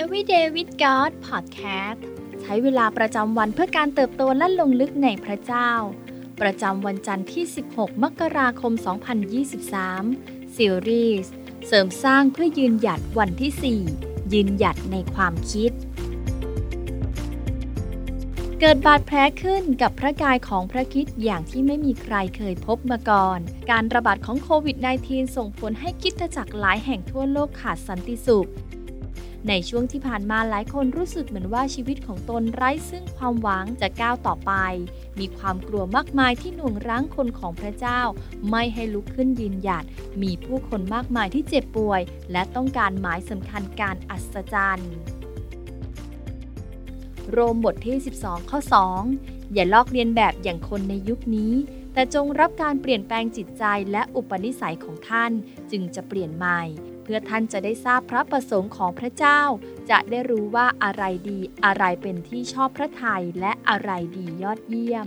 Everyday with God Podcast ใช้เวลาประจำวันเพื่อการเติบโตและลงลึกในพระเจ้า ประจำวันจันทร์ที่ 16 มกราคม 2023 ซีรีส์เสริมสร้างเพื่อยืนหยัดวันที่ 4 ยืนหยัดในความคิด เกิดบาดแผลขึ้นกับพระกายของพระคิดอย่างที่ไม่มีใครเคยพบมาก่อน การระบาดของโควิด -19 ส่งผลให้คิดจักรหลายแห่งทั่วโลกขาดสันติสุข ในช่วงที่ผ่านมาหลายคนรู้สึกเหมือนว่าชีวิตของตนไร้ซึ่งความหวังจะก้าวต่อไป มีความกลัวมากมายที่หน่วงรั้งคนของพระเจ้า ไม่ให้ลุกขึ้นยืนหยัด มีผู้คนมากมายที่เจ็บป่วย และต้องการหมายสำคัญการอัศจรรย์ โรมบทที่ 12 ข้อ 2 อย่าลอกเลียนแบบอย่างคนในยุคนี้แต่จงรับการเปลี่ยนแปลงจิตใจและอุปนิสัยของท่านจึงจะเปลี่ยนใหม่ เพื่อท่านจะได้ทราบพระประสงค์ของพระเจ้า จะได้รู้ว่าอะไรดีอะไรเป็นที่ชอบพระทัยและอะไรดียอดเยี่ยม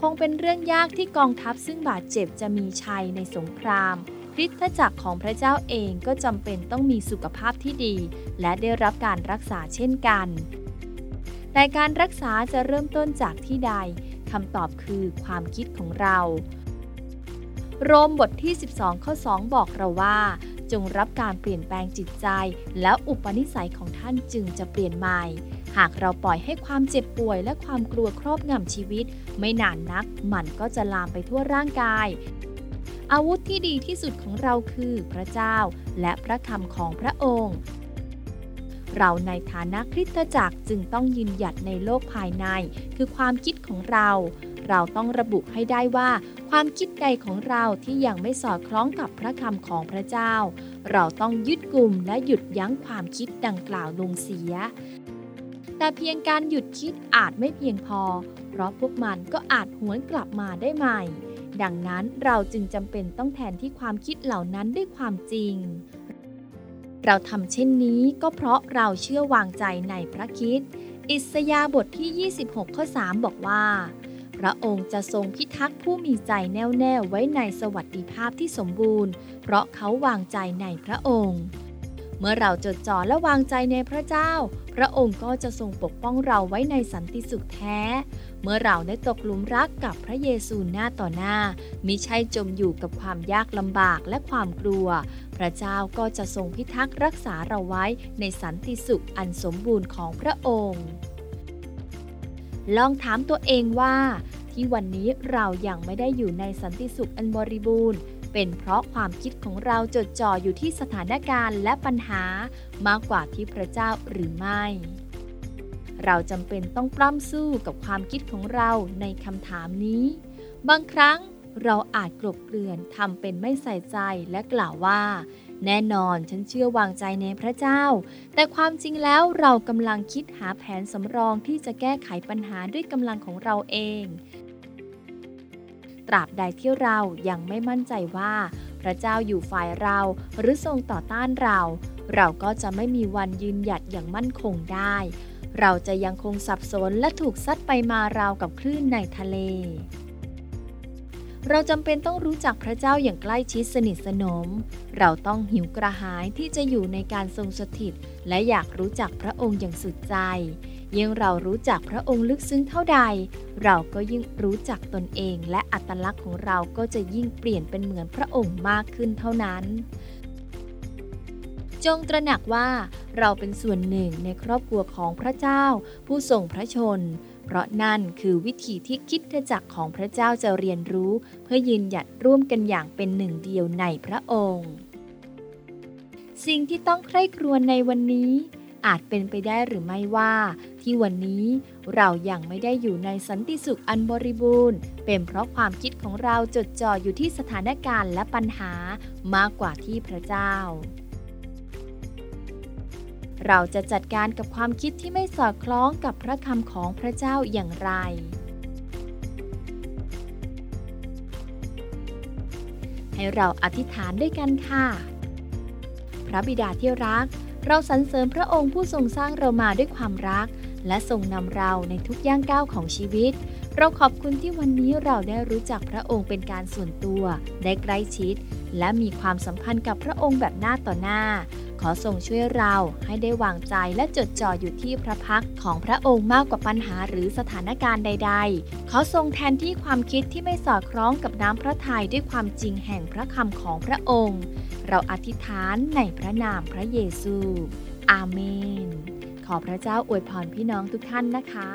คงเป็นเรื่องยากที่กองทัพซึ่งบาดเจ็บจะมีชัยในสงครามคริสตจักรของพระเจ้าเองก็จำเป็นต้องมีสุขภาพที่ดี และได้รับการรักษาเช่นกัน แต่การรักษาจะเริ่มต้นจากที่ใดคำตอบคือความคิดของเรา โรมบทที่ 12 ข้อ 2 บอกเราว่า จงรับการเปลี่ยนแปลงจิตใจ แล้วอุปนิสัยของท่านจึงจะเปลี่ยนใหม่ หากเราปล่อยให้ความเจ็บป่วยและความกลัวครอบงำชีวิต ไม่นานนักมันก็จะลามไปทั่วร่างกายอาวุธที่ดีที่สุดของเราคือพระเจ้าและพระคำของพระองค์ เราในฐานะคริสตจักรจึงต้องยืนหยัดในโลกภายใน คือความคิดของเรา เราต้องระบุให้ได้ว่า ความคิดใดของเราที่ยังไม่สอดคล้องกับพระคำของพระเจ้า เราต้องยึดกลุ่มและหยุดยั้งความคิดดังกล่าวลงเสีย แต่เพียงการหยุดคิดอาจไม่เพียงพอ เพราะพวกมันก็อาจหวนกลับมาได้ใหม่ ดังนั้นเราจึงจำเป็นต้องแทนที่ความคิดเหล่านั้นด้วยความจริงเราทำเช่นนี้ก็เพราะเราเชื่อวางใจในพระคิด อิสยาบทที่ 26 ข้อ 3 บอกว่า ระองค์จะทรงพิทักษ์ผู้มีใจแน่วแน่ไว้ในสวัสดิภาพที่สมบูรณ์ เพราะเขาวางใจในพระองค์ เมื่อเราจดจ่อและวางใจในพระเจ้า พระองค์ก็จะทรงปกป้องเราไว้ในสันติสุขแท้ เมื่อเราได้ตกหลุมรักกับพระเยซูหน้าต่อหน้า มิใช่จมอยู่กับความยากลำบากและความกลัว พระเจ้าก็จะทรงพิทักษ์รักษาเราไว้ในสันติสุขอันสมบูรณ์ของพระองค์ ลองถามตัวเองว่า ที่วันนี้เรายังไม่ได้อยู่ในสันติสุขอันบริบูรณ์ เป็นเพราะความคิดของเราจดจ่ออยู่ที่สถานการณ์และปัญหามากกว่าที่พระเจ้าหรือไม่ เราจำเป็นต้องปล้ำสู้กับความคิดของเราในคำถามนี้ บางครั้งเราอาจกลบเกลื่อนทำเป็นไม่ใส่ใจและกล่าวว่า แน่นอนฉันเชื่อวางใจในพระเจ้า แต่ความจริงแล้วเรากำลังคิดหาแผนสำรองที่จะแก้ไขปัญหาด้วยกำลังของเราเอง ตราบใดที่เรายังไม่มั่นใจว่า พระเจ้าอยู่ฝ่ายเราหรือทรงต่อต้านเรา เราก็จะไม่มีวันยืนหยัดอย่างมั่นคงได้ เราจะยังคงสับสนและถูกซัดไปมาราวกับคลื่นในทะเล เราจำเป็นต้องรู้จักพระเจ้าอย่างใกล้ชิดสนิทสนม เราต้องหิวกระหายที่จะอยู่ในการทรงสถิต และอยากรู้จักพระองค์อย่างสุดใจ ยิ่งเรารู้จักพระองค์ลึกซึ้งเท่าใด เราก็ยิ่งรู้จักตนเองและอัตลักษณ์ของเราก็จะยิ่งเปลี่ยนเป็นเหมือนพระองค์มากขึ้นเท่านั้น จงตระหนักว่าเราเป็นส่วนหนึ่งในครอบครัวของพระเจ้า ผู้ทรงพระชน เพราะนั่นคือวิธีที่คิดจักรของพระเจ้าจะเรียนรู้ เพื่อยืนหยัดร่วมกันอย่างเป็นหนึ่งเดียวในพระองค์ สิ่งที่ต้องใคร่ครวญในวันนี้ อาจเป็นไปได้หรือไม่ว่า ที่วันนี้เรายัางไม่ได้อยู่ในสันติสุขอันบริบูรณ์ เป็นเพราะความคิดของเราจดจ่ออยู่ที่สถานการณ์และปัญหามากกว่าที่พระเจ้า เราจะจัดการกับความคิดที่ไม่สอดคล้องกับพระคำของพระเจ้าอย่างไร ให้เราอธิษฐานด้วยกันค่ะ พระบิดาที่รัก เราสรรเสริญพระองค์ผู้ทรงสร้างเรามาด้วยความรัก และทรงนำเราในทุกย่างก้าวของชีวิต เราขอบคุณที่วันนี้เราได้รู้จักพระองค์เป็นการส่วนตัว ได้ใกล้ชิด และมีความสัมพันธ์กับพระองค์แบบหน้าต่อหน้า ขอทรงช่วยเราให้ได้วางใจและจดจ่ออยู่ที่พระพักของพระองค์มากกว่าปัญหาหรือสถานการณ์ใด ๆ ขอทรงแทนที่ความคิดที่ไม่สอดคล้องกับน้ำพระทัยด้วยความจริงแห่งพระคำของพระองค์ เราอธิษฐานในพระนามพระเยซู อาเมน ขอพระเจ้าอวยพรพี่น้องทุกท่านนะคะ